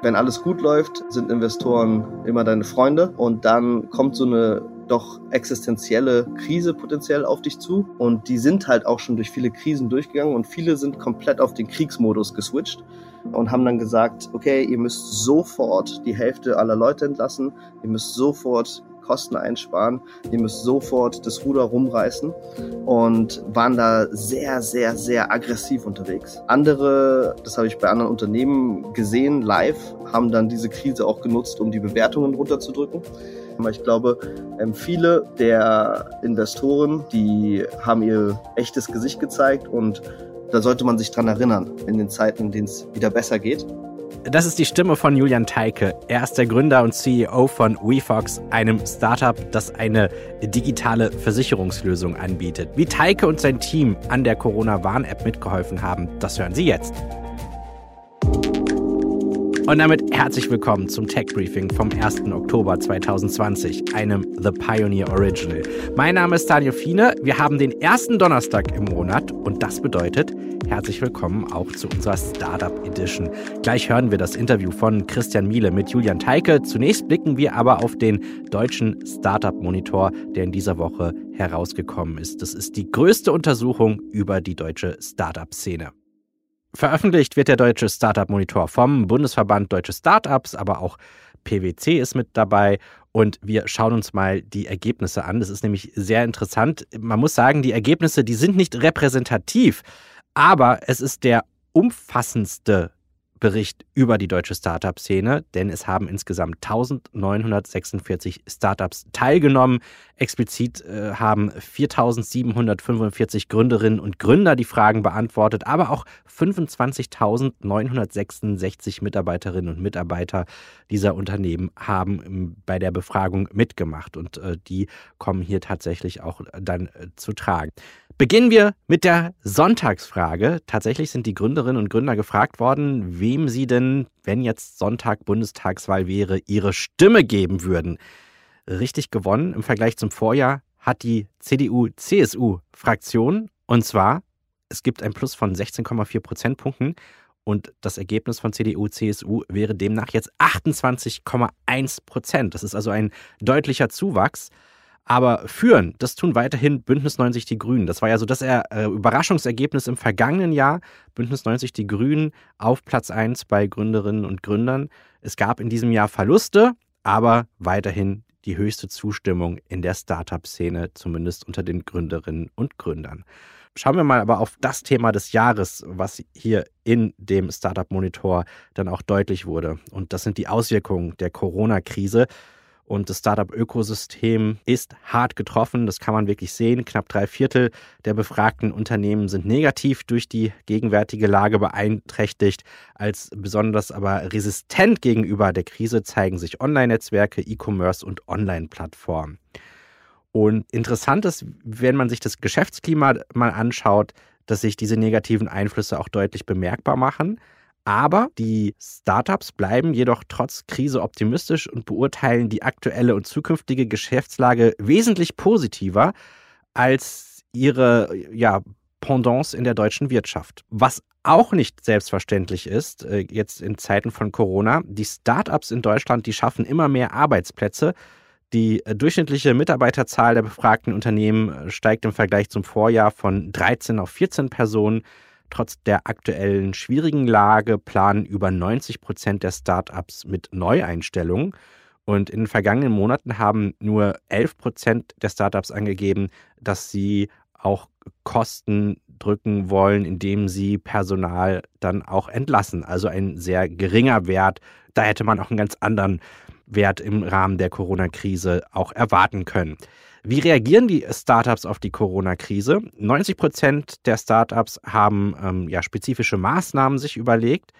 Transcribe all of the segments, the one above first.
Wenn alles gut läuft, sind Investoren immer deine Freunde. Und dann kommt so eine doch existenzielle Krise potenziell auf dich zu. Und die sind halt auch schon durch viele Krisen durchgegangen. Und viele sind komplett auf den Kriegsmodus geswitcht und haben dann gesagt, okay, ihr müsst sofort die Hälfte aller Leute entlassen, ihr müsst sofort Kosten einsparen, ihr müsst sofort das Ruder rumreißen und waren da sehr, sehr, sehr aggressiv unterwegs. Andere, das habe ich bei anderen Unternehmen gesehen, live, haben dann diese Krise auch genutzt, um die Bewertungen runterzudrücken. Aber ich glaube, ähm, viele der Investoren, die haben ihr echtes Gesicht gezeigt und da sollte man sich dran erinnern in den Zeiten, in denen es wieder besser geht. Das ist die Stimme von Julian Teike. Er ist der Gründer und CEO von WeFox, einem Startup, das eine digitale Versicherungslösung anbietet. Wie Teike und sein Team an der Corona-Warn-App mitgeholfen haben, das hören Sie jetzt. Und damit herzlich willkommen zum Tech Briefing vom 1. Oktober 2020, einem The Pioneer Original. Mein Name ist Daniel Fiene. Wir haben den ersten Donnerstag im Monat und das bedeutet herzlich willkommen auch zu unserer Startup Edition. Gleich hören wir das Interview von Christian Miele mit Julian Teike. Zunächst blicken wir aber auf den deutschen Startup Monitor, der in dieser Woche herausgekommen ist. Das ist die größte Untersuchung über die deutsche Startup-Szene. Veröffentlicht wird der Deutsche Startup Monitor vom Bundesverband Deutsche Startups, aber auch PwC ist mit dabei und wir schauen uns mal die Ergebnisse an. Das ist nämlich sehr interessant. Man muss sagen, die Ergebnisse, die sind nicht repräsentativ, aber es ist der umfassendste Bericht über die deutsche Startup-Szene, denn es haben insgesamt 1946 Startups teilgenommen. Explizit äh, haben 4745 Gründerinnen und Gründer die Fragen beantwortet, aber auch 25.966 Mitarbeiterinnen und Mitarbeiter dieser Unternehmen haben ähm, bei der Befragung mitgemacht und äh, die kommen hier tatsächlich auch dann äh, zu tragen. Beginnen wir mit der Sonntagsfrage. Tatsächlich sind die Gründerinnen und Gründer gefragt worden, wem sie denn, wenn jetzt Sonntag Bundestagswahl wäre, ihre Stimme geben würden. Richtig gewonnen im Vergleich zum Vorjahr hat die CDU-CSU-Fraktion. Und zwar, es gibt ein Plus von 16,4 Prozentpunkten. Und das Ergebnis von CDU-CSU wäre demnach jetzt 28,1 Prozent. Das ist also ein deutlicher Zuwachs. Aber führen, das tun weiterhin Bündnis 90 Die Grünen. Das war ja so das äh, Überraschungsergebnis im vergangenen Jahr. Bündnis 90 Die Grünen auf Platz 1 bei Gründerinnen und Gründern. Es gab in diesem Jahr Verluste, aber weiterhin die höchste Zustimmung in der Startup-Szene, zumindest unter den Gründerinnen und Gründern. Schauen wir mal aber auf das Thema des Jahres, was hier in dem Startup Monitor dann auch deutlich wurde. Und das sind die Auswirkungen der Corona-Krise. Und das Startup-Ökosystem ist hart getroffen. Das kann man wirklich sehen. Knapp drei Viertel der befragten Unternehmen sind negativ durch die gegenwärtige Lage beeinträchtigt. Als besonders aber resistent gegenüber der Krise zeigen sich Online-Netzwerke, E-Commerce und Online-Plattformen. Und interessant ist, wenn man sich das Geschäftsklima mal anschaut, dass sich diese negativen Einflüsse auch deutlich bemerkbar machen. Aber die Startups bleiben jedoch trotz Krise optimistisch und beurteilen die aktuelle und zukünftige Geschäftslage wesentlich positiver als ihre ja, Pendants in der deutschen Wirtschaft. Was auch nicht selbstverständlich ist, äh, jetzt in Zeiten von Corona, die Startups in Deutschland, die schaffen immer mehr Arbeitsplätze. Die äh, durchschnittliche Mitarbeiterzahl der befragten Unternehmen äh, steigt im Vergleich zum Vorjahr von 13 auf 14 Personen. Trotz der aktuellen schwierigen Lage planen über 90 Prozent der Startups mit Neueinstellungen. Und in den vergangenen Monaten haben nur 11 Prozent der Startups angegeben, dass sie auch Kosten drücken wollen, indem sie Personal dann auch entlassen. Also ein sehr geringer Wert. Da hätte man auch einen ganz anderen Wert im Rahmen der Corona-Krise auch erwarten können. Wie reagieren die Startups auf die Corona-Krise? 90 Prozent der Startups haben ähm, ja, spezifische Maßnahmen sich überlegt.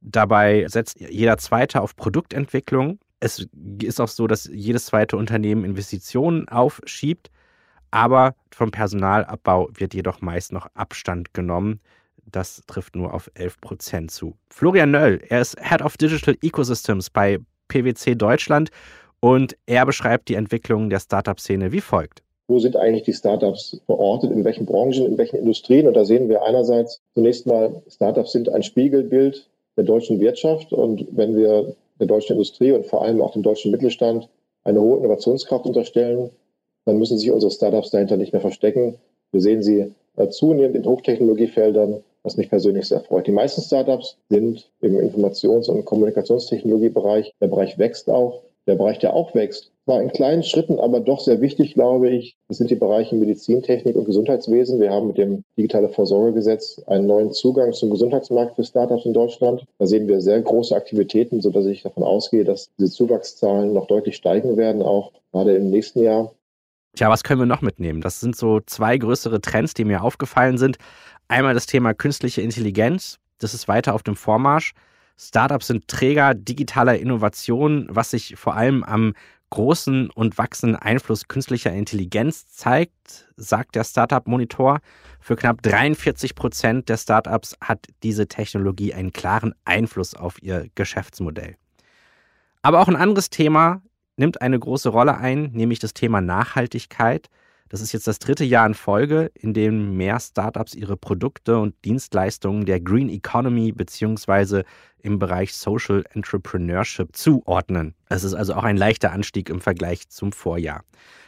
Dabei setzt jeder zweite auf Produktentwicklung. Es ist auch so, dass jedes zweite Unternehmen Investitionen aufschiebt, aber vom Personalabbau wird jedoch meist noch Abstand genommen. Das trifft nur auf 11 Prozent zu. Florian Nöll, er ist Head of Digital Ecosystems bei PwC Deutschland und er beschreibt die Entwicklung der Startup-Szene wie folgt. Wo sind eigentlich die Startups verortet? In welchen Branchen, in welchen Industrien? Und da sehen wir einerseits zunächst mal, Startups sind ein Spiegelbild der deutschen Wirtschaft. Und wenn wir der deutschen Industrie und vor allem auch dem deutschen Mittelstand eine hohe Innovationskraft unterstellen, dann müssen sich unsere Startups dahinter nicht mehr verstecken. Wir sehen sie äh, zunehmend in Hochtechnologiefeldern, was mich persönlich sehr freut. Die meisten Startups sind im Informations- und Kommunikationstechnologiebereich. Der Bereich wächst auch. Der Bereich, der auch wächst, war in kleinen Schritten, aber doch sehr wichtig, glaube ich. Das sind die Bereiche Medizintechnik und Gesundheitswesen. Wir haben mit dem Digitale Vorsorgegesetz einen neuen Zugang zum Gesundheitsmarkt für Startups in Deutschland. Da sehen wir sehr große Aktivitäten, sodass ich davon ausgehe, dass diese Zuwachszahlen noch deutlich steigen werden, auch gerade im nächsten Jahr. Tja, was können wir noch mitnehmen? Das sind so zwei größere Trends, die mir aufgefallen sind. Einmal das Thema künstliche Intelligenz. Das ist weiter auf dem Vormarsch. Startups sind Träger digitaler Innovation, was sich vor allem am großen und wachsenden Einfluss künstlicher Intelligenz zeigt, sagt der Startup Monitor. Für knapp 43 Prozent der Startups hat diese Technologie einen klaren Einfluss auf ihr Geschäftsmodell. Aber auch ein anderes Thema nimmt eine große Rolle ein, nämlich das Thema Nachhaltigkeit. Das ist jetzt das dritte Jahr in Folge, in dem mehr Startups ihre Produkte und Dienstleistungen der Green Economy bzw. im Bereich Social Entrepreneurship zuordnen. Es ist also auch ein leichter Anstieg im Vergleich zum Vorjahr.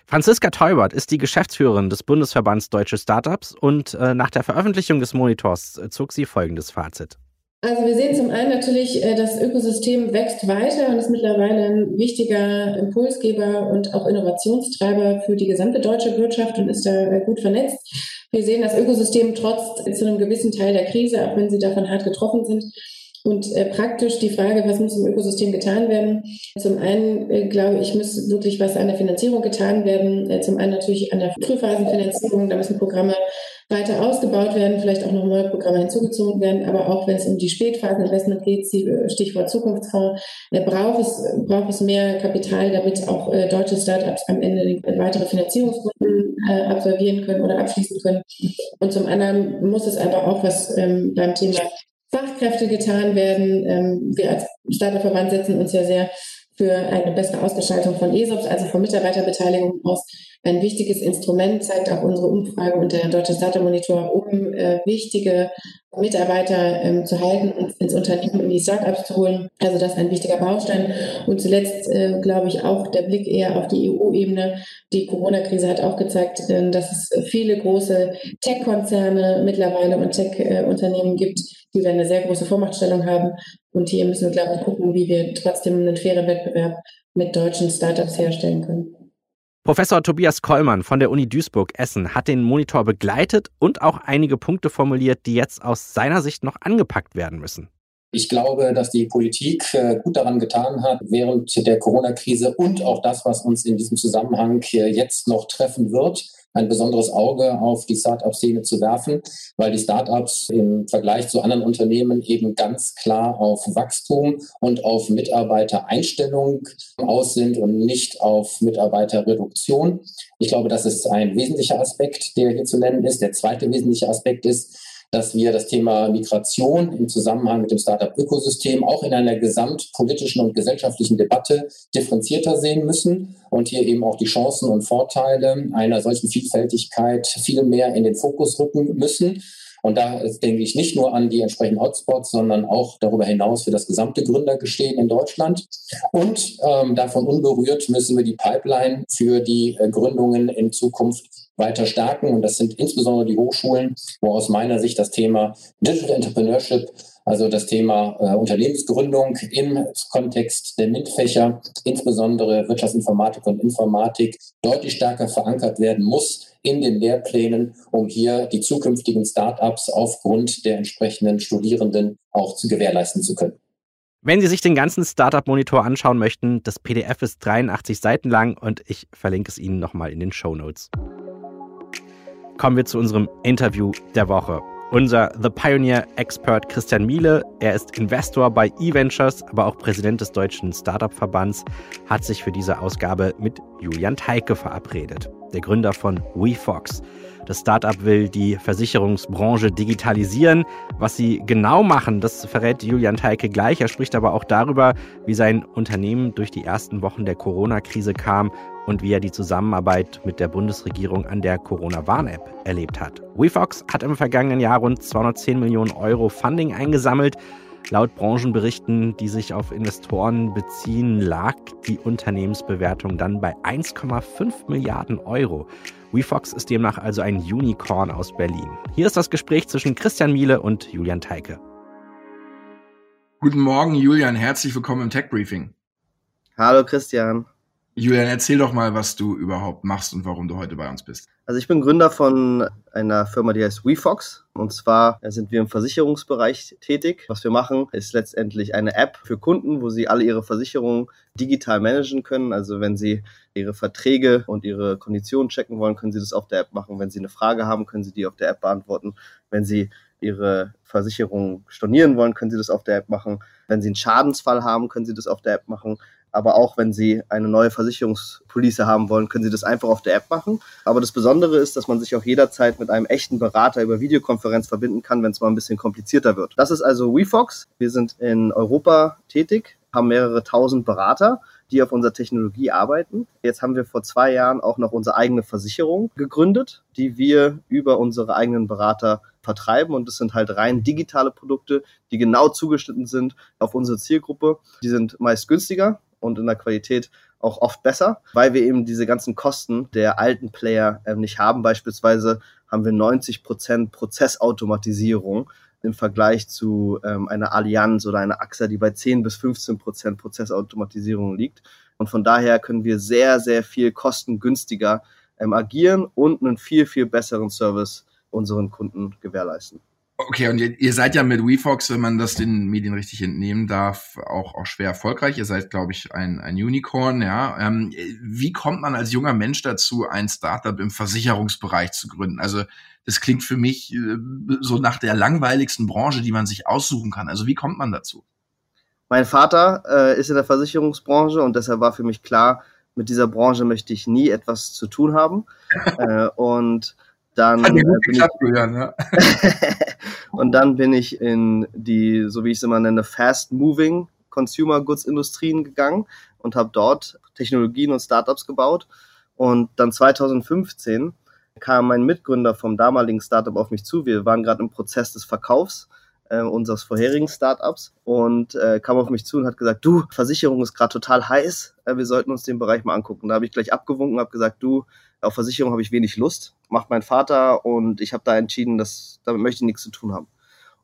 Franziska Teubert ist die Geschäftsführerin des Bundesverbands Deutsche Startups und äh, nach der Veröffentlichung des Monitors äh, zog sie folgendes Fazit. Also wir sehen zum einen natürlich, äh, das Ökosystem wächst weiter und ist mittlerweile ein wichtiger Impulsgeber und auch Innovationstreiber für die gesamte deutsche Wirtschaft und ist da gut vernetzt. Wir sehen das Ökosystem trotz zu einem gewissen Teil der Krise, auch wenn sie davon hart getroffen sind. Und äh, praktisch die Frage, was muss im Ökosystem getan werden? Zum einen, äh, glaube ich, muss wirklich was an der Finanzierung getan werden. Äh, zum einen natürlich an der Frühphasenfinanzierung, da müssen Programme weiter ausgebaut werden, vielleicht auch noch neue Programme hinzugezogen werden, aber auch wenn es um die Spätphaseninvestment geht, Stichwort Zukunftsfonds, äh, braucht es, braucht es mehr Kapital, damit auch äh, deutsche Startups am Ende weitere Finanzierungsrunden äh, absolvieren können oder abschließen können. Und zum anderen muss es aber auch was ähm, beim Thema Fachkräfte getan werden. Ähm, wir als Startup-Verband setzen uns ja sehr für eine bessere Ausgestaltung von ESOPs, also von Mitarbeiterbeteiligung aus, ein wichtiges Instrument, zeigt auch unsere Umfrage und der Deutsche Startup Monitor, um äh, wichtige Mitarbeiter ähm, zu halten und ins Unternehmen in die Startups zu holen. Also das ist ein wichtiger Baustein. Und zuletzt äh, glaube ich auch der Blick eher auf die EU-Ebene. Die Corona-Krise hat auch gezeigt, äh, dass es viele große Tech-Konzerne mittlerweile und Tech-Unternehmen gibt, die eine sehr große Vormachtstellung haben. Und hier müssen wir, glaube ich, gucken, wie wir trotzdem einen fairen Wettbewerb mit deutschen Startups herstellen können. Professor Tobias Kollmann von der Uni Duisburg-Essen hat den Monitor begleitet und auch einige Punkte formuliert, die jetzt aus seiner Sicht noch angepackt werden müssen. Ich glaube, dass die Politik äh, gut daran getan hat, während der Corona-Krise und auch das, was uns in diesem Zusammenhang jetzt noch treffen wird, ein besonderes Auge auf die Start-up-Szene zu werfen, weil die Start-ups im Vergleich zu anderen Unternehmen eben ganz klar auf Wachstum und auf Mitarbeitereinstellung aus sind und nicht auf Mitarbeiterreduktion. Ich glaube, das ist ein wesentlicher Aspekt, der hier zu nennen ist. Der zweite wesentliche Aspekt ist, dass wir das Thema Migration im Zusammenhang mit dem Startup-Ökosystem auch in einer gesamtpolitischen und gesellschaftlichen Debatte differenzierter sehen müssen und hier eben auch die Chancen und Vorteile einer solchen Vielfältigkeit viel mehr in den Fokus rücken müssen. Und da denke ich nicht nur an die entsprechenden Hotspots, sondern auch darüber hinaus für das gesamte Gründergestehen in Deutschland. Und ähm, davon unberührt müssen wir die Pipeline für die äh, Gründungen in Zukunft weiter stärken. Und das sind insbesondere die Hochschulen, wo aus meiner Sicht das Thema Digital Entrepreneurship, also das Thema äh, Unternehmensgründung im Kontext der MINT-Fächer, insbesondere Wirtschaftsinformatik und Informatik, deutlich stärker verankert werden muss in den Lehrplänen, um hier die zukünftigen Start-ups aufgrund der entsprechenden Studierenden auch zu gewährleisten zu können. Wenn Sie sich den ganzen Startup-Monitor anschauen möchten, das PDF ist 83 Seiten lang und ich verlinke es Ihnen nochmal in den Show Notes kommen wir zu unserem Interview der Woche. Unser The Pioneer Expert Christian Miele, er ist Investor bei eVentures, aber auch Präsident des Deutschen Startup-Verbands, hat sich für diese Ausgabe mit Julian Teike verabredet, der Gründer von WeFox. Das Startup will die Versicherungsbranche digitalisieren. Was sie genau machen, das verrät Julian Teike gleich. Er spricht aber auch darüber, wie sein Unternehmen durch die ersten Wochen der Corona-Krise kam und wie er die Zusammenarbeit mit der Bundesregierung an der Corona-Warn-App erlebt hat. WeFox hat im vergangenen Jahr rund 210 Millionen Euro Funding eingesammelt. Laut Branchenberichten, die sich auf Investoren beziehen, lag die Unternehmensbewertung dann bei 1,5 Milliarden Euro. WeFox ist demnach also ein Unicorn aus Berlin. Hier ist das Gespräch zwischen Christian Miele und Julian Teike. Guten Morgen, Julian. Herzlich willkommen im Tech Briefing. Hallo, Christian. Julian, erzähl doch mal, was du überhaupt machst und warum du heute bei uns bist. Also ich bin Gründer von einer Firma, die heißt WeFox. Und zwar sind wir im Versicherungsbereich tätig. Was wir machen, ist letztendlich eine App für Kunden, wo sie alle ihre Versicherungen digital managen können. Also wenn sie ihre Verträge und ihre Konditionen checken wollen, können sie das auf der App machen. Wenn sie eine Frage haben, können sie die auf der App beantworten. Wenn sie ihre Versicherung stornieren wollen, können sie das auf der App machen. Wenn sie einen Schadensfall haben, können sie das auf der App machen. Aber auch wenn Sie eine neue Versicherungspolice haben wollen, können Sie das einfach auf der App machen. Aber das Besondere ist, dass man sich auch jederzeit mit einem echten Berater über Videokonferenz verbinden kann, wenn es mal ein bisschen komplizierter wird. Das ist also WeFox. Wir sind in Europa tätig, haben mehrere tausend Berater, die auf unserer Technologie arbeiten. Jetzt haben wir vor zwei Jahren auch noch unsere eigene Versicherung gegründet, die wir über unsere eigenen Berater vertreiben. Und das sind halt rein digitale Produkte, die genau zugeschnitten sind auf unsere Zielgruppe. Die sind meist günstiger, und in der Qualität auch oft besser, weil wir eben diese ganzen Kosten der alten Player äh, nicht haben. Beispielsweise haben wir 90 Prozent Prozessautomatisierung im Vergleich zu ähm, einer Allianz oder einer AXA, die bei 10 bis 15 Prozent Prozessautomatisierung liegt. Und von daher können wir sehr, sehr viel kostengünstiger ähm, agieren und einen viel, viel besseren Service unseren Kunden gewährleisten. Okay, und ihr, ihr, seid ja mit WeFox, wenn man das den Medien richtig entnehmen darf, auch, auch schwer erfolgreich. Ihr seid, glaube ich, ein, ein Unicorn, ja. Ähm, wie kommt man als junger Mensch dazu, ein Startup im Versicherungsbereich zu gründen? Also das klingt für mich äh, so nach der langweiligsten Branche, die man sich aussuchen kann. Also wie kommt man dazu? Mein Vater äh, ist in der Versicherungsbranche und deshalb war für mich klar, mit dieser Branche möchte ich nie etwas zu tun haben. äh, und dann Hat gut äh, geklappt, ich, Julian, ja. und dann bin ich in die, so wie ich es immer nenne, fast-moving Consumer Goods Industrien gegangen und habe dort Technologien und Startups gebaut. Und dann 2015 kam mein Mitgründer vom damaligen Startup auf mich zu. Wir waren gerade im Prozess des Verkaufs äh, unseres vorherigen Startups und äh, kam auf mich zu und hat gesagt, du, Versicherung ist gerade total heiß, äh, wir sollten uns den Bereich mal angucken. Da habe ich gleich abgewunken, habe gesagt, du, auf Versicherung habe ich wenig Lust, macht mein Vater und ich habe da entschieden, dass damit möchte ich nichts zu tun haben.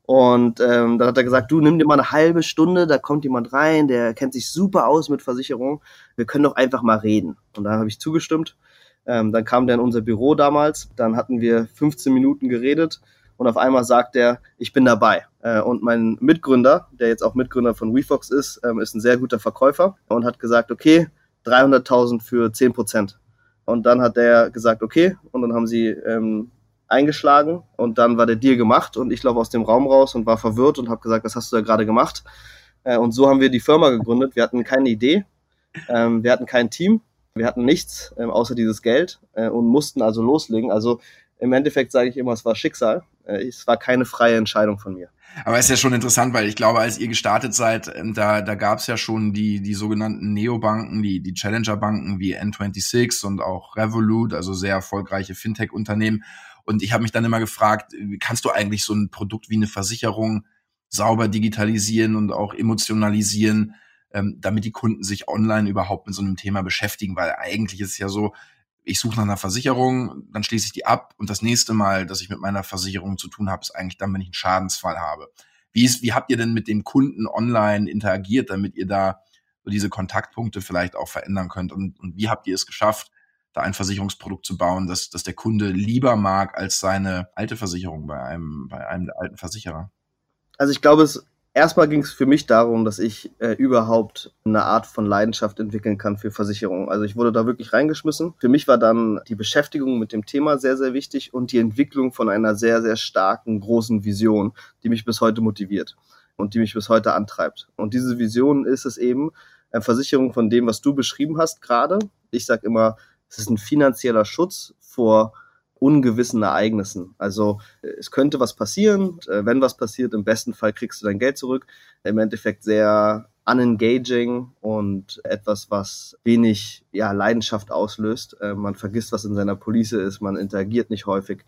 Und ähm, dann hat er gesagt, du nimm dir mal eine halbe Stunde, da kommt jemand rein, der kennt sich super aus mit Versicherung. Wir können doch einfach mal reden. Und da habe ich zugestimmt. Ähm, dann kam der in unser Büro damals, dann hatten wir 15 Minuten geredet und auf einmal sagt er, ich bin dabei. Äh, und mein Mitgründer, der jetzt auch Mitgründer von WeFox ist, ähm, ist ein sehr guter Verkäufer und hat gesagt, okay, 300.000 für 10 Prozent. Und dann hat der gesagt, okay. Und dann haben sie ähm, eingeschlagen und dann war der Deal gemacht und ich laufe aus dem Raum raus und war verwirrt und habe gesagt, was hast du da gerade gemacht? Äh, und so haben wir die Firma gegründet. Wir hatten keine Idee, ähm, wir hatten kein Team, wir hatten nichts ähm, außer dieses Geld äh, und mussten also loslegen. Also im Endeffekt sage ich immer, es war Schicksal. Äh, es war keine freie Entscheidung von mir. Aber es ist ja schon interessant, weil ich glaube, als ihr gestartet seid, ähm, da, da gab es ja schon die, die sogenannten Neobanken, die, die Challenger-Banken wie N26 und auch Revolut, also sehr erfolgreiche Fintech-Unternehmen. Und ich habe mich dann immer gefragt, kannst du eigentlich so ein Produkt wie eine Versicherung sauber digitalisieren und auch emotionalisieren, ähm, damit die Kunden sich online überhaupt mit so einem Thema beschäftigen? Weil eigentlich ist es ja so, ich suche nach einer Versicherung, dann schließe ich die ab und das nächste Mal, dass ich mit meiner Versicherung zu tun habe, ist eigentlich dann, wenn ich einen Schadensfall habe. Wie, ist, wie habt ihr denn mit den Kunden online interagiert, damit ihr da so diese Kontaktpunkte vielleicht auch verändern könnt? Und, und wie habt ihr es geschafft, da ein Versicherungsprodukt zu bauen, das, das der Kunde lieber mag als seine alte Versicherung bei einem, bei einem der alten Versicherer? Also ich glaube, es erstmal ging es für mich darum, dass ich äh, überhaupt eine Art von Leidenschaft entwickeln kann für Versicherungen. Also ich wurde da wirklich reingeschmissen. Für mich war dann die Beschäftigung mit dem Thema sehr, sehr wichtig und die Entwicklung von einer sehr, sehr starken, großen Vision, die mich bis heute motiviert und die mich bis heute antreibt. Und diese Vision ist es eben, eine Versicherung von dem, was du beschrieben hast gerade. Ich sage immer, es ist ein finanzieller Schutz vor ungewissen Ereignissen. Also äh, es könnte was passieren, äh, wenn was passiert, im besten Fall kriegst du dein Geld zurück. Im Endeffekt sehr unengaging und etwas, was wenig ja, Leidenschaft auslöst. Äh, man vergisst, was in seiner Police ist, man interagiert nicht häufig.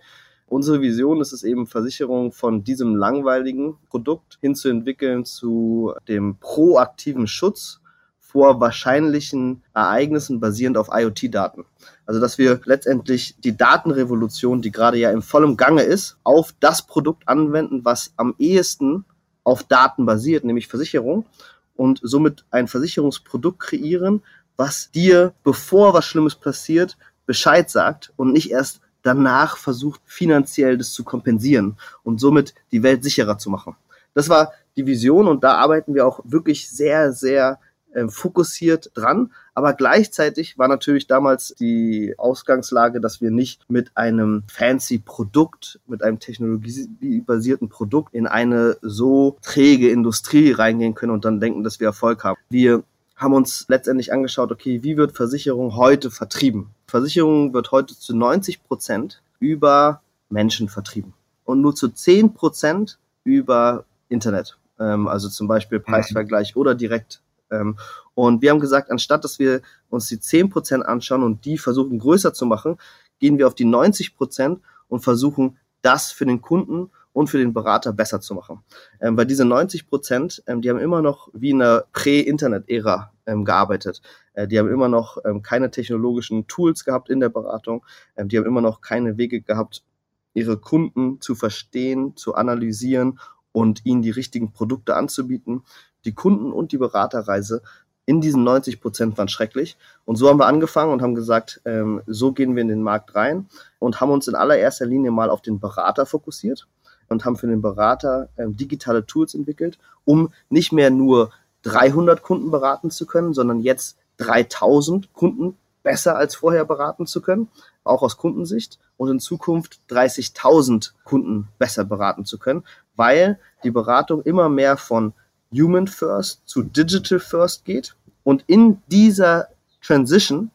Unsere Vision ist es eben, Versicherung von diesem langweiligen Produkt hinzuentwickeln zu dem proaktiven Schutz vor wahrscheinlichen Ereignissen basierend auf IoT-Daten. Also dass wir letztendlich die Datenrevolution, die gerade ja im vollem Gange ist, auf das Produkt anwenden, was am ehesten auf Daten basiert, nämlich Versicherung, und somit ein Versicherungsprodukt kreieren, was dir, bevor was Schlimmes passiert, Bescheid sagt und nicht erst danach versucht, finanziell das zu kompensieren und somit die Welt sicherer zu machen. Das war die Vision und da arbeiten wir auch wirklich sehr, sehr fokussiert dran. Aber gleichzeitig war natürlich damals die Ausgangslage, dass wir nicht mit einem fancy Produkt, mit einem technologiebasierten Produkt in eine so träge Industrie reingehen können und dann denken, dass wir Erfolg haben. Wir haben uns letztendlich angeschaut, okay, wie wird Versicherung heute vertrieben? Versicherung wird heute zu 90 Prozent über Menschen vertrieben und nur zu 10 Prozent über Internet. Ähm, also zum Beispiel Preisvergleich oder direkt ähm, und wir haben gesagt, anstatt dass wir uns die 10% anschauen und die versuchen größer zu machen, gehen wir auf die 90% und versuchen das für den Kunden und für den Berater besser zu machen. Ähm, weil diese 90 ähm, die haben immer noch wie in einer Prä-Internet-Ära ähm, gearbeitet. Äh, die haben immer noch ähm, keine technologischen Tools gehabt in der Beratung. Ähm, die haben immer noch keine Wege gehabt, ihre Kunden zu verstehen, zu analysieren und ihnen die richtigen Produkte anzubieten die Kunden- und die Beraterreise in diesen 90 Prozent waren schrecklich. Und so haben wir angefangen und haben gesagt, ähm, so gehen wir in den Markt rein und haben uns in allererster Linie mal auf den Berater fokussiert und haben für den Berater ähm, digitale Tools entwickelt, um nicht mehr nur 300 Kunden beraten zu können, sondern jetzt 3000 Kunden besser als vorher beraten zu können, auch aus Kundensicht und in Zukunft 30.000 Kunden besser beraten zu können, weil die Beratung immer mehr von Human First zu Digital First geht. Und in dieser Transition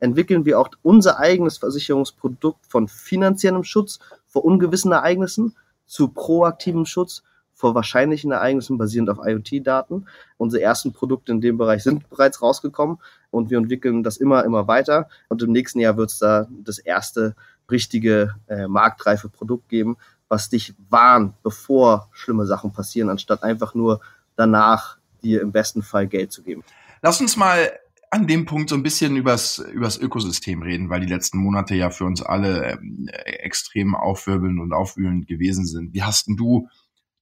entwickeln wir auch unser eigenes Versicherungsprodukt von finanziellem Schutz vor ungewissen Ereignissen zu proaktivem Schutz vor wahrscheinlichen Ereignissen basierend auf IoT-Daten. Unsere ersten Produkte in dem Bereich sind bereits rausgekommen und wir entwickeln das immer, immer weiter. Und im nächsten Jahr wird es da das erste richtige äh, marktreife Produkt geben, was dich warnt, bevor schlimme Sachen passieren, anstatt einfach nur danach dir im besten Fall Geld zu geben. Lass uns mal an dem Punkt so ein bisschen übers, übers Ökosystem reden, weil die letzten Monate ja für uns alle ähm, extrem aufwirbelnd und aufwühlend gewesen sind. Wie hast denn du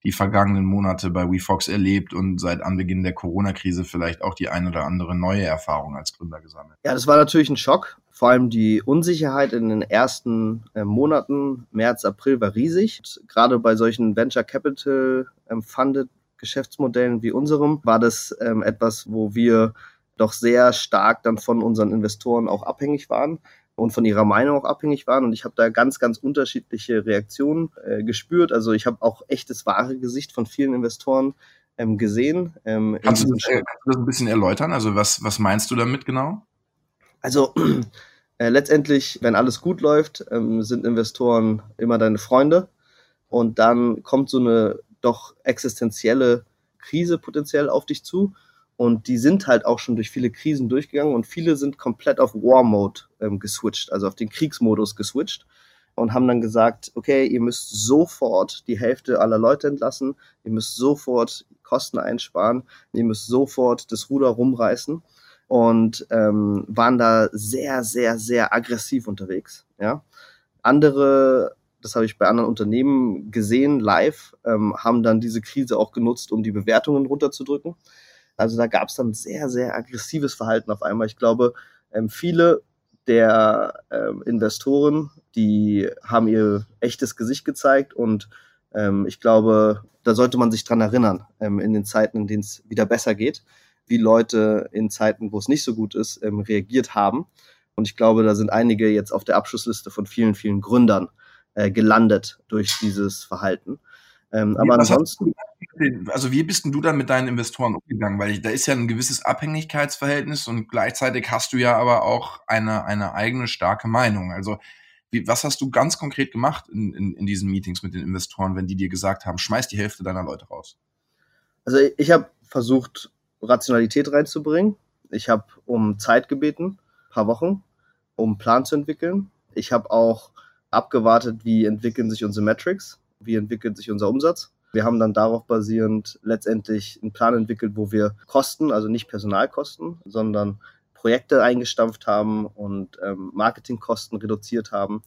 die vergangenen Monate bei WeFox erlebt und seit Anbeginn der Corona-Krise vielleicht auch die ein oder andere neue Erfahrung als Gründer gesammelt? Ja, das war natürlich ein Schock. Vor allem die Unsicherheit in den ersten äh, Monaten, März, April, war riesig. Gerade bei solchen Venture Capital ähm, Funded Geschäftsmodellen wie unserem war das ähm, etwas, wo wir doch sehr stark dann von unseren Investoren auch abhängig waren und von ihrer Meinung auch abhängig waren. Und ich habe da ganz, ganz unterschiedliche Reaktionen äh, gespürt. Also ich habe auch echtes wahre Gesicht von vielen Investoren ähm, gesehen. Ähm, kannst, du das, äh, kannst, du das, ein bisschen erläutern? Also was, was meinst du damit genau? Also äh, letztendlich, wenn alles gut läuft, ähm, sind Investoren immer deine Freunde. Und dann kommt so eine doch existenzielle Krise potenziell auf dich zu. Und die sind halt auch schon durch viele Krisen durchgegangen und viele sind komplett auf War Mode ähm, geswitcht, also auf den Kriegsmodus geswitcht und haben dann gesagt, okay, ihr müsst sofort die Hälfte aller Leute entlassen, ihr müsst sofort Kosten einsparen, ihr müsst sofort das Ruder rumreißen und ähm, waren da sehr, sehr, sehr aggressiv unterwegs. Ja, andere das habe ich bei anderen Unternehmen gesehen, live, ähm, haben dann diese Krise auch genutzt, um die Bewertungen runterzudrücken. Also da gab es dann sehr, sehr aggressives Verhalten auf einmal. Ich glaube, ähm, viele der ähm, Investoren, die haben ihr echtes Gesicht gezeigt und ähm, ich glaube, da sollte man sich dran erinnern, ähm, in den Zeiten, in denen es wieder besser geht, wie Leute in Zeiten, wo es nicht so gut ist, ähm, reagiert haben. Und ich glaube, da sind einige jetzt auf der Abschlussliste von vielen, vielen Gründern äh, gelandet durch dieses Verhalten. Ähm, aber ansonsten. also wie bist denn du dann mit deinen Investoren umgegangen? Weil ich, da ist ja ein gewisses Abhängigkeitsverhältnis und gleichzeitig hast du ja aber auch eine, eine eigene starke Meinung. Also wie, was hast du ganz konkret gemacht in, in, in diesen Meetings mit den Investoren, wenn die dir gesagt haben, schmeiß die Hälfte deiner Leute raus? Also ich habe versucht, Rationalität reinzubringen. Ich habe um Zeit gebeten, paar Wochen, um einen Plan zu entwickeln. Ich habe auch abgewartet, wie entwickeln sich unsere Metrics, wie entwickelt sich unser Umsatz. Wir haben dann darauf basierend letztendlich einen Plan entwickelt, wo wir Kosten, also nicht Personalkosten, sondern Projekte eingestampft haben und ähm, Marketingkosten reduziert haben,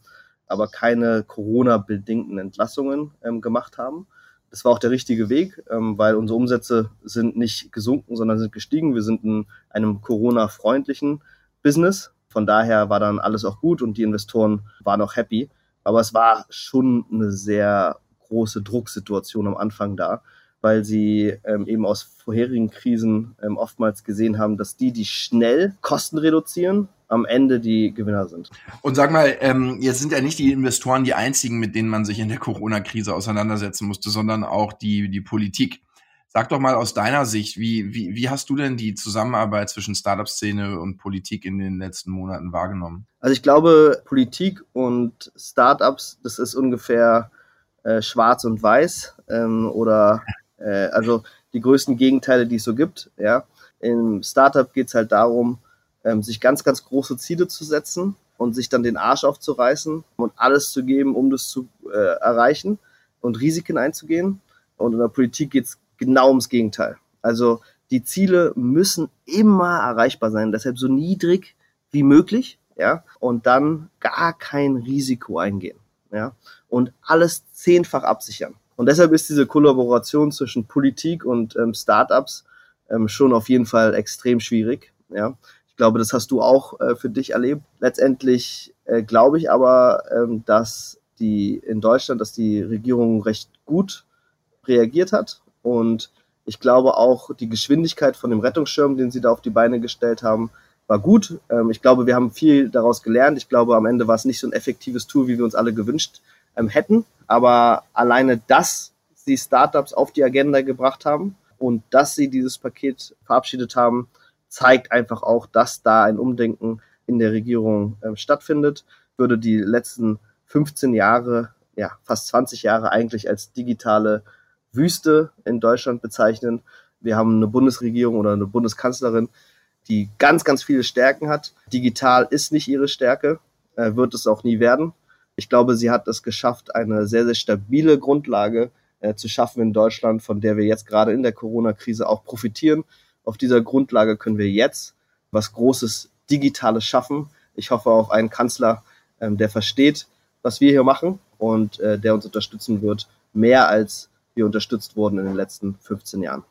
aber keine Corona-bedingten Entlassungen ähm, gemacht haben. Das war auch der richtige Weg, ähm, weil unsere Umsätze sind nicht gesunken, sondern sind gestiegen. Wir sind in einem Corona-freundlichen Business. Von daher war dann alles auch gut und die Investoren waren auch happy. Aber es war schon eine sehr große Drucksituation am Anfang da, weil sie ähm, eben aus vorherigen Krisen ähm, oftmals gesehen haben, dass die, die schnell Kosten reduzieren, am Ende die Gewinner sind. Und sag mal, ähm, jetzt sind ja nicht die Investoren die einzigen, mit denen man sich in der Corona-Krise auseinandersetzen musste, sondern auch die, die Politik. Sag doch mal aus deiner Sicht, wie, wie, wie hast du denn die Zusammenarbeit zwischen Startup-Szene und Politik in den letzten Monaten wahrgenommen? Also ich glaube, Politik und Startups, das ist ungefähr äh, schwarz und weiß ähm, oder äh, also die größten Gegenteile, die es so gibt. Ja. Im Startup geht es halt darum, ähm, sich ganz, ganz große Ziele zu setzen und sich dann den Arsch aufzureißen und alles zu geben, um das zu äh, erreichen und Risiken einzugehen. Und in der Politik geht es genau ums Gegenteil. Also die Ziele müssen immer erreichbar sein, deshalb so niedrig wie möglich, ja, und dann gar kein Risiko eingehen ja, und alles zehnfach absichern. Und deshalb ist diese Kollaboration zwischen Politik und ähm, Startups ähm, schon auf jeden Fall extrem schwierig. Ja. Ich glaube, das hast du auch äh, für dich erlebt. Letztendlich äh, glaube ich aber, ähm, dass die in Deutschland, dass die Regierung recht gut reagiert hat und ich glaube auch die Geschwindigkeit von dem Rettungsschirm, den sie da auf die Beine gestellt haben, war gut. Ähm, ich glaube, wir haben viel daraus gelernt. Ich glaube, am Ende war es nicht so ein effektives Tool, wie wir uns alle gewünscht ähm, hätten. Aber alleine, dass sie Startups auf die Agenda gebracht haben und dass sie dieses Paket verabschiedet haben, zeigt einfach auch, dass da ein Umdenken in der Regierung ähm, stattfindet. Würde die letzten 15 Jahre, ja, fast 20 Jahre eigentlich als digitale Wüste in Deutschland bezeichnen. Wir haben eine Bundesregierung oder eine Bundeskanzlerin, die ganz, ganz viele Stärken hat. Digital ist nicht ihre Stärke, äh, wird es auch nie werden. Ich glaube, sie hat es geschafft, eine sehr, sehr stabile Grundlage äh, zu schaffen in Deutschland, von der wir jetzt gerade in der Corona-Krise auch profitieren. Auf dieser Grundlage können wir jetzt was Großes Digitales schaffen. Ich hoffe auf einen Kanzler, ähm, der versteht, was wir hier machen und äh, der uns unterstützen wird, mehr als wir unterstützt wurden in den letzten 15 Jahren.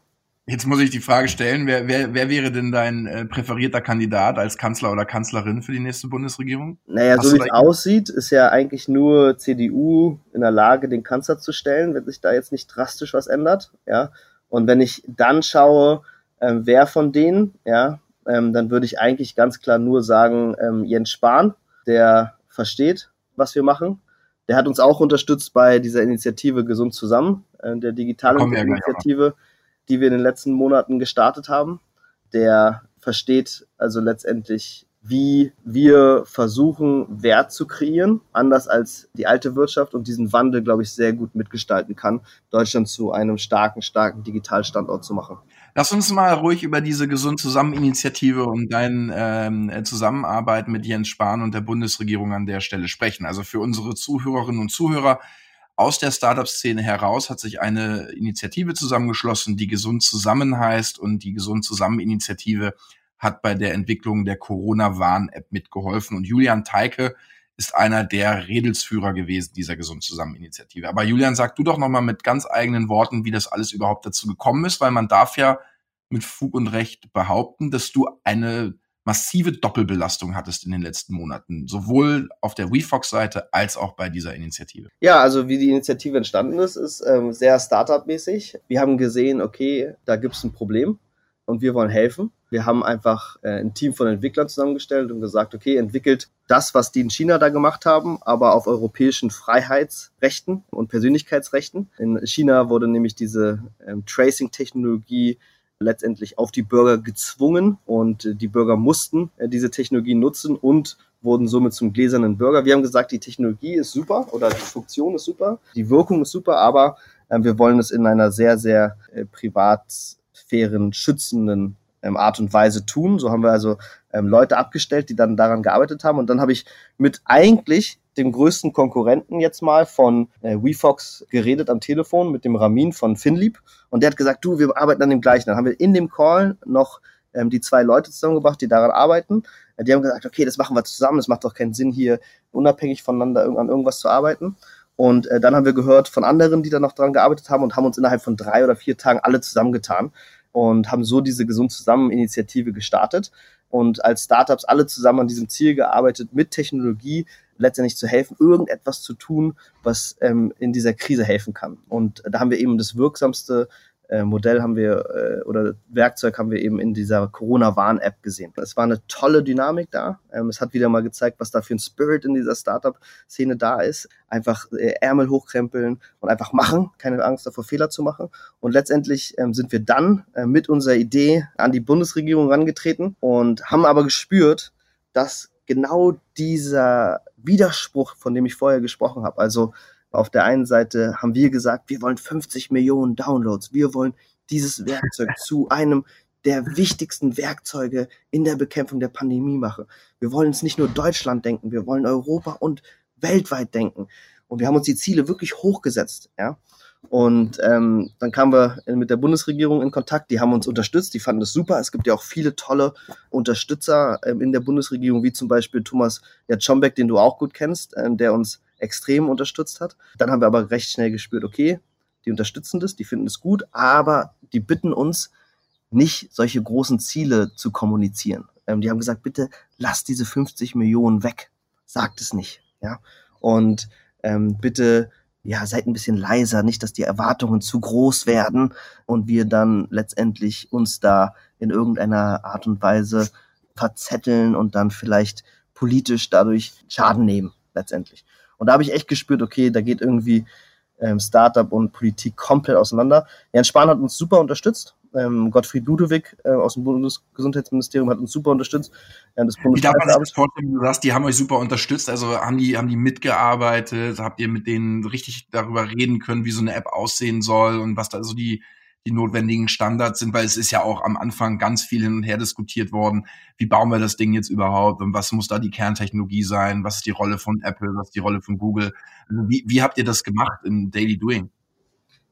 Jetzt muss ich die Frage stellen, wer, wer, wer wäre denn dein äh, präferierter Kandidat als Kanzler oder Kanzlerin für die nächste Bundesregierung? Naja, Hast so wie es aussieht, ist ja eigentlich nur CDU in der Lage, den Kanzler zu stellen, wenn sich da jetzt nicht drastisch was ändert. Ja. Und wenn ich dann schaue, ähm, wer von denen, ja, ähm, dann würde ich eigentlich ganz klar nur sagen, ähm, Jens Spahn, der versteht, was wir machen. Der hat uns auch unterstützt bei dieser Initiative Gesund zusammen, äh, der digitalen Initiative. Die wir in den letzten Monaten gestartet haben. Der versteht also letztendlich, wie wir versuchen, Wert zu kreieren, anders als die alte Wirtschaft und diesen Wandel, glaube ich, sehr gut mitgestalten kann, Deutschland zu einem starken, starken Digitalstandort zu machen. Lass uns mal ruhig über diese Gesund zusammen Initiative und deine ähm, Zusammenarbeit mit Jens Spahn und der Bundesregierung an der Stelle sprechen. Also für unsere Zuhörerinnen und Zuhörer, aus der Startup-Szene heraus hat sich eine Initiative zusammengeschlossen, die Gesund zusammen heißt und die Gesund zusammen Initiative hat bei der Entwicklung der Corona-Warn-App mitgeholfen und Julian Teike ist einer der Redelsführer gewesen dieser Gesund zusammen Initiative. Aber Julian, sag du doch nochmal mit ganz eigenen Worten, wie das alles überhaupt dazu gekommen ist, weil man darf ja mit Fug und Recht behaupten, dass du eine massive Doppelbelastung hattest in den letzten Monaten, sowohl auf der WeFox-Seite als auch bei dieser Initiative. Ja, also wie die Initiative entstanden ist, ist ähm, sehr Startup-mäßig. Wir haben gesehen, okay, da gibt es ein Problem und wir wollen helfen. Wir haben einfach äh, ein Team von Entwicklern zusammengestellt und gesagt, okay, entwickelt das, was die in China da gemacht haben, aber auf europäischen Freiheitsrechten und Persönlichkeitsrechten. In China wurde nämlich diese ähm, Tracing-Technologie letztendlich auf die Bürger gezwungen und äh, die Bürger mussten äh, diese Technologie nutzen und wurden somit zum gläsernen Bürger. Wir haben gesagt, die Technologie ist super oder die Funktion ist super, die Wirkung ist super, aber äh, wir wollen es in einer sehr, sehr privatsphären schützenden ähm, Art und Weise tun. So haben wir also ähm, Leute abgestellt, die dann daran gearbeitet haben. Und dann habe ich mit eigentlich dem größten Konkurrenten jetzt mal von äh, WeFox geredet am Telefon mit dem Ramin von Finlieb und der hat gesagt, du, wir arbeiten an dem gleichen. Dann haben wir in dem Call noch ähm, die zwei Leute zusammengebracht, die daran arbeiten. Äh, die haben gesagt, okay, das machen wir zusammen, es macht doch keinen Sinn, hier unabhängig voneinander an irgendwas zu arbeiten. Und äh, dann haben wir gehört von anderen, die da noch dran gearbeitet haben und haben uns innerhalb von drei oder vier Tagen alle zusammengetan und haben so diese Gesund zusammen Initiative gestartet und als Startups alle zusammen an diesem Ziel gearbeitet, mit Technologie letztendlich zu helfen, irgendetwas zu tun, was ähm, in dieser Krise helfen kann. Und da haben wir eben das wirksamste äh, Modell haben wir äh, oder Werkzeug haben wir eben in dieser Corona-Warn-App gesehen. Es war eine tolle Dynamik da. Ähm, es hat wieder mal gezeigt, was da für ein Spirit in dieser Startup-Szene da ist. Einfach äh, Ärmel hochkrempeln und einfach machen, keine Angst davor, Fehler zu machen. Und letztendlich ähm, sind wir dann äh, mit unserer Idee an die Bundesregierung rangetreten und haben aber gespürt, dass genau dieser Widerspruch, von dem ich vorher gesprochen habe, also auf der einen Seite haben wir gesagt, wir wollen 50 Millionen Downloads. Wir wollen dieses Werkzeug zu einem der wichtigsten Werkzeuge in der Bekämpfung der Pandemie machen. Wir wollen es nicht nur Deutschland denken, wir wollen Europa und weltweit denken. Und wir haben uns die Ziele wirklich hochgesetzt, ja. Und ähm, dann kamen wir mit der Bundesregierung in Kontakt, die haben uns unterstützt, die fanden das super. Es gibt ja auch viele tolle Unterstützer ähm, in der Bundesregierung, wie zum Beispiel Thomas Jatschombeck, den du auch gut kennst, ähm, der uns extrem unterstützt hat. Dann haben wir aber recht schnell gespürt, okay, die unterstützen das, die finden es gut, aber die bitten uns, nicht solche großen Ziele zu kommunizieren. Ähm, die haben gesagt, bitte lasst diese 50 Millionen weg. Sagt es nicht. Ja. Und ähm, bitte ja, seid ein bisschen leiser, nicht, dass die Erwartungen zu groß werden und wir dann letztendlich uns da in irgendeiner Art und Weise verzetteln und dann vielleicht politisch dadurch Schaden nehmen, letztendlich. Und da habe ich echt gespürt, okay, da geht irgendwie ähm, Startup und Politik komplett auseinander. Jens Spahn hat uns super unterstützt. Ähm, Gottfried Ludewig äh, aus dem Bundesgesundheitsministerium hat uns super unterstützt. Das Wie darf man das vorstellen, du sagst, die haben euch super unterstützt, also haben die, haben die mitgearbeitet, habt ihr mit denen richtig darüber reden können, wie so eine App aussehen soll und was da so die, die notwendigen Standards sind, weil es ist ja auch am Anfang ganz viel hin und her diskutiert worden. Wie bauen wir das Ding jetzt überhaupt und was muss da die Kerntechnologie sein? Was ist die Rolle von Apple? Was ist die Rolle von Google? Also wie, wie habt ihr das gemacht im Daily Doing?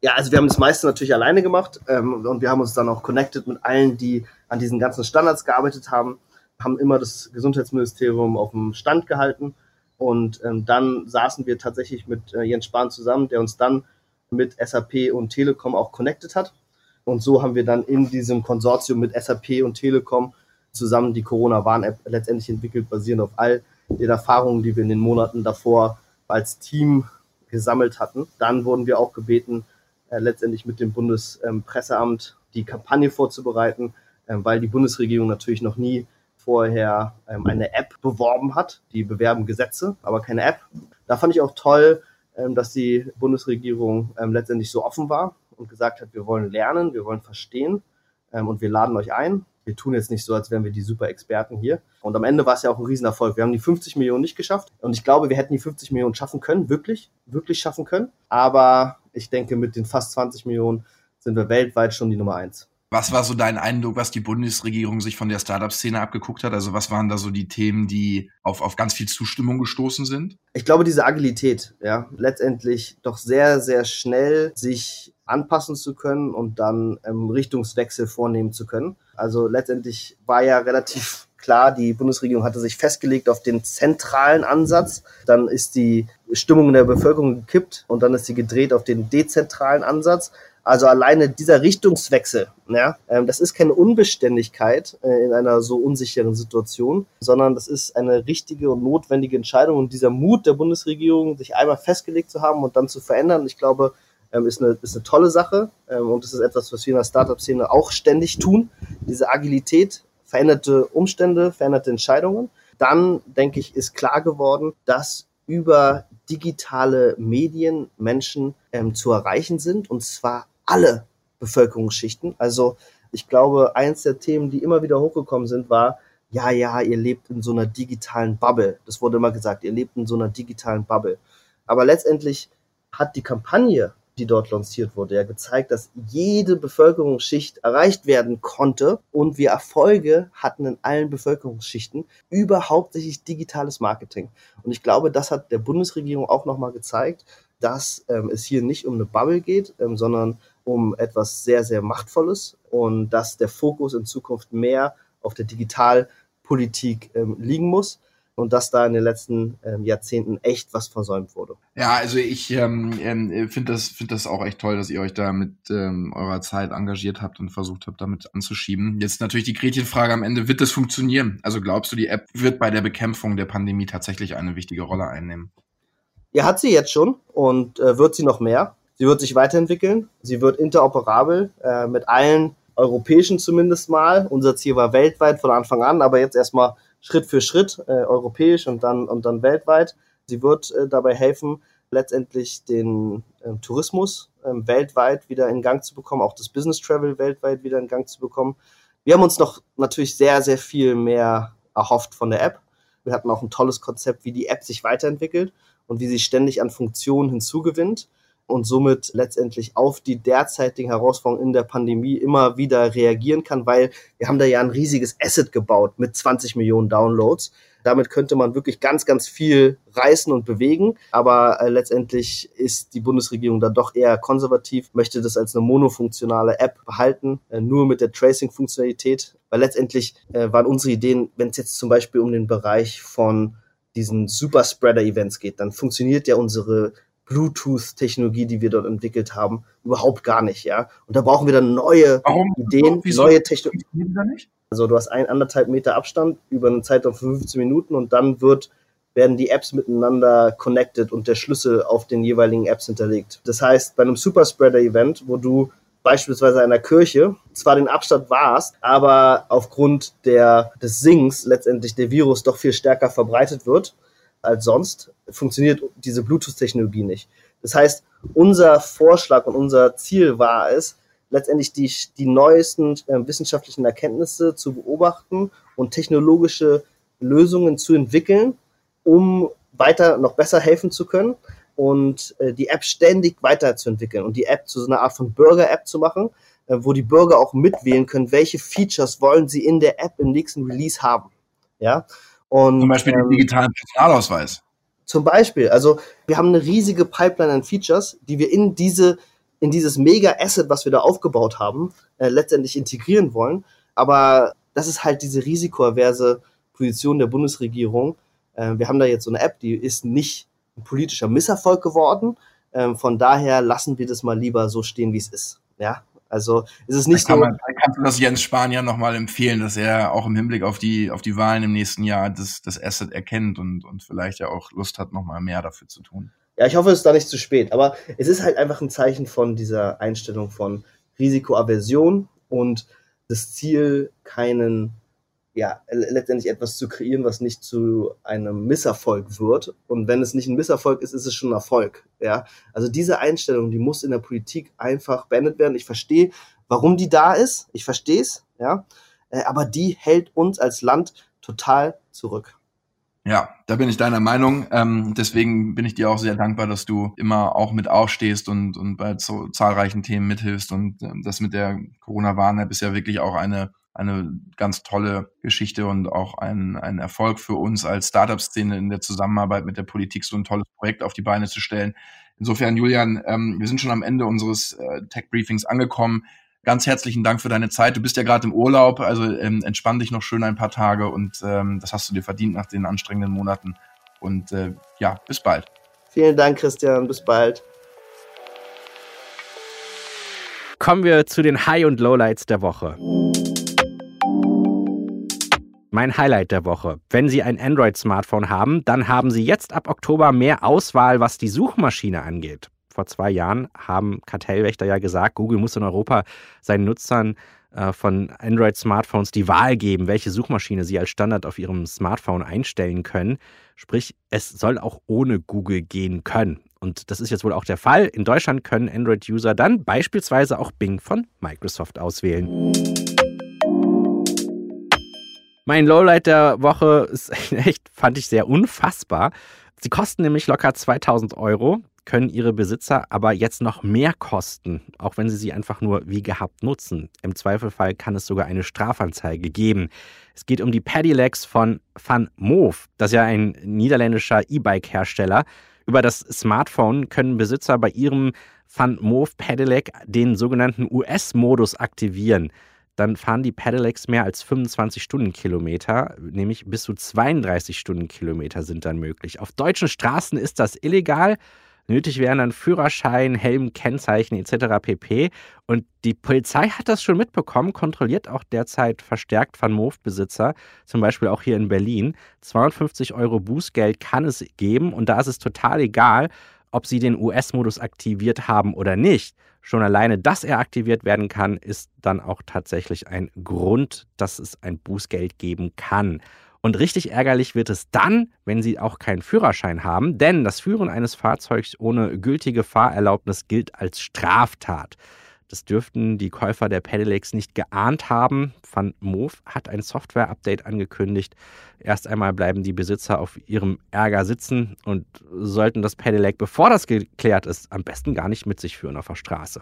Ja, also wir haben das meiste natürlich alleine gemacht ähm, und wir haben uns dann auch connected mit allen, die an diesen ganzen Standards gearbeitet haben, haben immer das Gesundheitsministerium auf dem Stand gehalten und ähm, dann saßen wir tatsächlich mit äh, Jens Spahn zusammen, der uns dann mit SAP und Telekom auch connected hat und so haben wir dann in diesem Konsortium mit SAP und Telekom zusammen die Corona-Warn-App letztendlich entwickelt, basierend auf all den Erfahrungen, die wir in den Monaten davor als Team gesammelt hatten. Dann wurden wir auch gebeten, äh, letztendlich mit dem Bundespresseamt die Kampagne vorzubereiten, äh, weil die Bundesregierung natürlich noch nie vorher ähm, eine App beworben hat. Die bewerben Gesetze, aber keine App. Da fand ich auch toll, ähm, dass die Bundesregierung ähm, letztendlich so offen war und gesagt hat, wir wollen lernen, wir wollen verstehen ähm, und wir laden euch ein. Wir tun jetzt nicht so, als wären wir die super Experten hier. Und am Ende war es ja auch ein Riesenerfolg. Wir haben die 50 Millionen nicht geschafft. Und ich glaube, wir hätten die 50 Millionen schaffen können, wirklich, wirklich schaffen können. Aber ich denke, mit den fast 20 Millionen sind wir weltweit schon die Nummer eins. Was war so dein Eindruck, was die Bundesregierung sich von der Startup-Szene abgeguckt hat? Also was waren da so die Themen, die auf, auf ganz viel Zustimmung gestoßen sind? Ich glaube, diese Agilität, ja, letztendlich doch sehr, sehr schnell sich anpassen zu können und dann ähm, Richtungswechsel vornehmen zu können. Also letztendlich war ja relativ klar, die Bundesregierung hatte sich festgelegt auf den zentralen Ansatz. Dann ist die Stimmung in der Bevölkerung gekippt und dann ist sie gedreht auf den dezentralen Ansatz. Also alleine dieser Richtungswechsel, ja, ähm, das ist keine Unbeständigkeit äh, in einer so unsicheren Situation, sondern das ist eine richtige und notwendige Entscheidung und dieser Mut der Bundesregierung, sich einmal festgelegt zu haben und dann zu verändern, ich glaube, ähm, ist, eine, ist eine tolle Sache ähm, und das ist etwas, was wir in der Startup-Szene auch ständig tun. Diese Agilität, veränderte Umstände, veränderte Entscheidungen. Dann, denke ich, ist klar geworden, dass über digitale Medien Menschen ähm, zu erreichen sind und zwar alle Bevölkerungsschichten. Also ich glaube, eins der Themen, die immer wieder hochgekommen sind, war, ja, ja, ihr lebt in so einer digitalen Bubble. Das wurde immer gesagt, ihr lebt in so einer digitalen Bubble. Aber letztendlich hat die Kampagne die dort lanciert wurde, ja gezeigt, dass jede Bevölkerungsschicht erreicht werden konnte und wir Erfolge hatten in allen Bevölkerungsschichten über hauptsächlich digitales Marketing. Und ich glaube, das hat der Bundesregierung auch nochmal gezeigt, dass ähm, es hier nicht um eine Bubble geht, ähm, sondern um etwas sehr, sehr Machtvolles und dass der Fokus in Zukunft mehr auf der Digitalpolitik ähm, liegen muss und dass da in den letzten ähm, Jahrzehnten echt was versäumt wurde. Ja, also ich ähm, ähm, finde das, finde das auch echt toll, dass ihr euch da mit ähm, eurer Zeit engagiert habt und versucht habt, damit anzuschieben. Jetzt natürlich die Gretchenfrage am Ende, wird das funktionieren? Also glaubst du, die App wird bei der Bekämpfung der Pandemie tatsächlich eine wichtige Rolle einnehmen? Ja, hat sie jetzt schon und äh, wird sie noch mehr. Sie wird sich weiterentwickeln. Sie wird interoperabel äh, mit allen europäischen zumindest mal. Unser Ziel war weltweit von Anfang an, aber jetzt erstmal Schritt für Schritt, äh, europäisch und dann, und dann weltweit. Sie wird äh, dabei helfen, letztendlich den äh, Tourismus äh, weltweit wieder in Gang zu bekommen, auch das Business Travel weltweit wieder in Gang zu bekommen. Wir haben uns noch natürlich sehr, sehr viel mehr erhofft von der App. Wir hatten auch ein tolles Konzept, wie die App sich weiterentwickelt und wie sie ständig an Funktionen hinzugewinnt und somit letztendlich auf die derzeitigen Herausforderungen in der Pandemie immer wieder reagieren kann, weil wir haben da ja ein riesiges Asset gebaut mit 20 Millionen Downloads. Damit könnte man wirklich ganz, ganz viel reißen und bewegen. Aber äh, letztendlich ist die Bundesregierung da doch eher konservativ, möchte das als eine monofunktionale App behalten, äh, nur mit der Tracing-Funktionalität. Weil letztendlich äh, waren unsere Ideen, wenn es jetzt zum Beispiel um den Bereich von diesen Superspreader-Events geht, dann funktioniert ja unsere Bluetooth-Technologie, die wir dort entwickelt haben, überhaupt gar nicht, ja. Und da brauchen wir dann neue Warum? Ideen, Wieso? neue Technologien. Also du hast ein anderthalb Meter Abstand über eine Zeit von 15 Minuten und dann wird werden die Apps miteinander connected und der Schlüssel auf den jeweiligen Apps hinterlegt. Das heißt, bei einem Superspreader-Event, wo du beispielsweise einer Kirche zwar den Abstand warst, aber aufgrund der, des Sings letztendlich der Virus doch viel stärker verbreitet wird, als sonst, funktioniert diese Bluetooth-Technologie nicht. Das heißt, unser Vorschlag und unser Ziel war es, letztendlich die, die neuesten äh, wissenschaftlichen Erkenntnisse zu beobachten und technologische Lösungen zu entwickeln, um weiter noch besser helfen zu können und äh, die App ständig weiterzuentwickeln und die App zu so einer Art von Bürger-App zu machen, äh, wo die Bürger auch mitwählen können, welche Features wollen sie in der App im nächsten Release haben. Ja, und, zum Beispiel ähm, den digitalen Personalausweis. Zum Beispiel. Also wir haben eine riesige Pipeline an Features, die wir in diese in dieses Mega-Asset, was wir da aufgebaut haben, äh, letztendlich integrieren wollen. Aber das ist halt diese risikoaverse Position der Bundesregierung. Äh, wir haben da jetzt so eine App, die ist nicht ein politischer Misserfolg geworden. Ähm, von daher lassen wir das mal lieber so stehen, wie es ist. Ja, also ist es nicht da kann so. Man, kannst du das Jens Spahn ja nochmal empfehlen, dass er auch im Hinblick auf die, auf die Wahlen im nächsten Jahr das, das Asset erkennt und, und vielleicht ja auch Lust hat, nochmal mehr dafür zu tun. Ja, ich hoffe, es ist da nicht zu spät. Aber es ist halt einfach ein Zeichen von dieser Einstellung von Risikoaversion und das Ziel, keinen ja, letztendlich etwas zu kreieren, was nicht zu einem Misserfolg wird. Und wenn es nicht ein Misserfolg ist, ist es schon ein Erfolg. Ja, also diese Einstellung, die muss in der Politik einfach beendet werden. Ich verstehe, warum die da ist. Ich verstehe es, ja. Äh, aber die hält uns als Land total zurück. Ja, da bin ich deiner Meinung. Ähm, deswegen bin ich dir auch sehr dankbar, dass du immer auch mit aufstehst und, und bei so zahlreichen Themen mithilfst. Und ähm, das mit der Corona-Warn-App ist ja wirklich auch eine eine ganz tolle Geschichte und auch ein, ein Erfolg für uns als Startup-Szene in der Zusammenarbeit mit der Politik, so ein tolles Projekt auf die Beine zu stellen. Insofern, Julian, ähm, wir sind schon am Ende unseres äh, Tech-Briefings angekommen. Ganz herzlichen Dank für deine Zeit. Du bist ja gerade im Urlaub, also ähm, entspann dich noch schön ein paar Tage und ähm, das hast du dir verdient nach den anstrengenden Monaten. Und äh, ja, bis bald. Vielen Dank, Christian. Bis bald. Kommen wir zu den High- und Lowlights der Woche. Mein Highlight der Woche. Wenn Sie ein Android-Smartphone haben, dann haben Sie jetzt ab Oktober mehr Auswahl, was die Suchmaschine angeht. Vor zwei Jahren haben Kartellwächter ja gesagt, Google muss in Europa seinen Nutzern äh, von Android-Smartphones die Wahl geben, welche Suchmaschine sie als Standard auf ihrem Smartphone einstellen können. Sprich, es soll auch ohne Google gehen können. Und das ist jetzt wohl auch der Fall. In Deutschland können Android-User dann beispielsweise auch Bing von Microsoft auswählen. Mein Lowlight der Woche ist echt, fand ich sehr unfassbar. Sie kosten nämlich locker 2000 Euro. können ihre Besitzer aber jetzt noch mehr kosten, auch wenn sie sie einfach nur wie gehabt nutzen. Im Zweifelfall kann es sogar eine Strafanzeige geben. Es geht um die Pedelecs von Van Moof. Das ist ja ein niederländischer E-Bike-Hersteller. Über das Smartphone können Besitzer bei ihrem Van Moof Pedelec den sogenannten US-Modus aktivieren dann fahren die Pedelecs mehr als 25 Stundenkilometer, nämlich bis zu 32 Stundenkilometer sind dann möglich. Auf deutschen Straßen ist das illegal. Nötig wären dann Führerschein, Helm, Kennzeichen etc. pp. Und die Polizei hat das schon mitbekommen, kontrolliert auch derzeit verstärkt Van Moof-Besitzer, zum Beispiel auch hier in Berlin. 250 Euro Bußgeld kann es geben und da ist es total egal, ob sie den US-Modus aktiviert haben oder nicht. Schon alleine, dass er aktiviert werden kann, ist dann auch tatsächlich ein Grund, dass es ein Bußgeld geben kann. Und richtig ärgerlich wird es dann, wenn Sie auch keinen Führerschein haben, denn das Führen eines Fahrzeugs ohne gültige Fahrerlaubnis gilt als Straftat. Das dürften die Käufer der Pedelecs nicht geahnt haben. Van Moof hat ein Software-Update angekündigt. Erst einmal bleiben die Besitzer auf ihrem Ärger sitzen und sollten das Pedelec, bevor das geklärt ist, am besten gar nicht mit sich führen auf der Straße.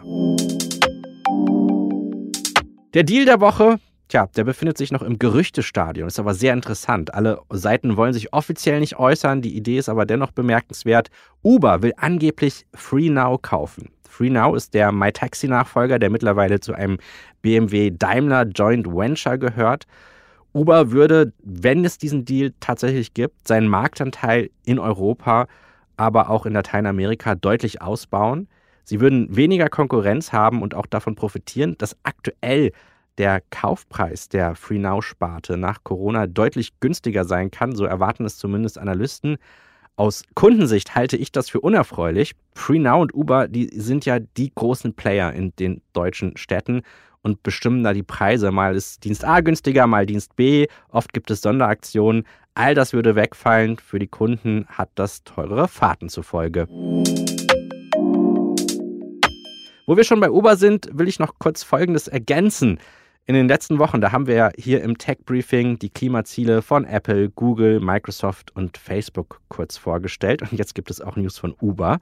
Der Deal der Woche, Tja, der befindet sich noch im Gerüchtestadion, ist aber sehr interessant. Alle Seiten wollen sich offiziell nicht äußern, die Idee ist aber dennoch bemerkenswert. Uber will angeblich FreeNow kaufen. FreeNow ist der MyTaxi-Nachfolger, der mittlerweile zu einem BMW Daimler Joint Venture gehört. Uber würde, wenn es diesen Deal tatsächlich gibt, seinen Marktanteil in Europa, aber auch in Lateinamerika deutlich ausbauen. Sie würden weniger Konkurrenz haben und auch davon profitieren, dass aktuell der Kaufpreis der FreeNow-Sparte nach Corona deutlich günstiger sein kann. So erwarten es zumindest Analysten. Aus Kundensicht halte ich das für unerfreulich. FreeNow und Uber, die sind ja die großen Player in den deutschen Städten und bestimmen da die Preise. Mal ist Dienst A günstiger, mal Dienst B. Oft gibt es Sonderaktionen. All das würde wegfallen. Für die Kunden hat das teurere Fahrten zur Folge. Wo wir schon bei Uber sind, will ich noch kurz Folgendes ergänzen. In den letzten Wochen, da haben wir ja hier im Tech Briefing die Klimaziele von Apple, Google, Microsoft und Facebook kurz vorgestellt. Und jetzt gibt es auch News von Uber.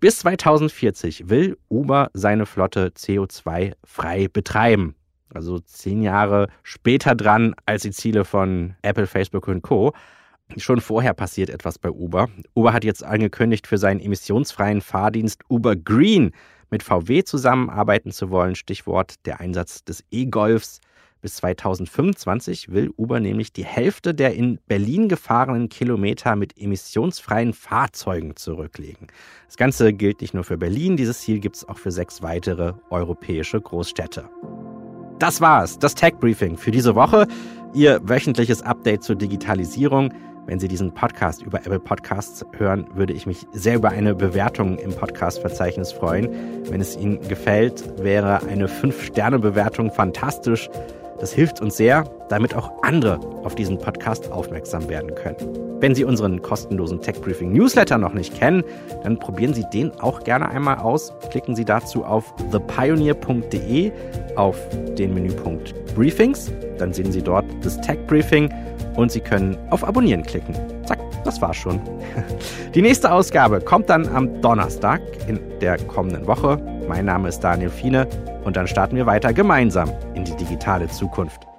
Bis 2040 will Uber seine Flotte CO2-frei betreiben. Also zehn Jahre später dran als die Ziele von Apple, Facebook und Co. Schon vorher passiert etwas bei Uber. Uber hat jetzt angekündigt, für seinen emissionsfreien Fahrdienst Uber Green mit VW zusammenarbeiten zu wollen. Stichwort der Einsatz des E-Golfs. Bis 2025 will Uber nämlich die Hälfte der in Berlin gefahrenen Kilometer mit emissionsfreien Fahrzeugen zurücklegen. Das Ganze gilt nicht nur für Berlin, dieses Ziel gibt es auch für sechs weitere europäische Großstädte. Das war's, das Tech Briefing für diese Woche. Ihr wöchentliches Update zur Digitalisierung. Wenn Sie diesen Podcast über Apple Podcasts hören, würde ich mich sehr über eine Bewertung im Podcast-Verzeichnis freuen. Wenn es Ihnen gefällt, wäre eine 5-Sterne-Bewertung fantastisch. Das hilft uns sehr, damit auch andere auf diesen Podcast aufmerksam werden können. Wenn Sie unseren kostenlosen Tech Briefing Newsletter noch nicht kennen, dann probieren Sie den auch gerne einmal aus. Klicken Sie dazu auf thepioneer.de auf den Menüpunkt Briefings. Dann sehen Sie dort das Tech Briefing und Sie können auf Abonnieren klicken. Zack, das war's schon. Die nächste Ausgabe kommt dann am Donnerstag in der kommenden Woche. Mein Name ist Daniel Fiene und dann starten wir weiter gemeinsam in die digitale Zukunft.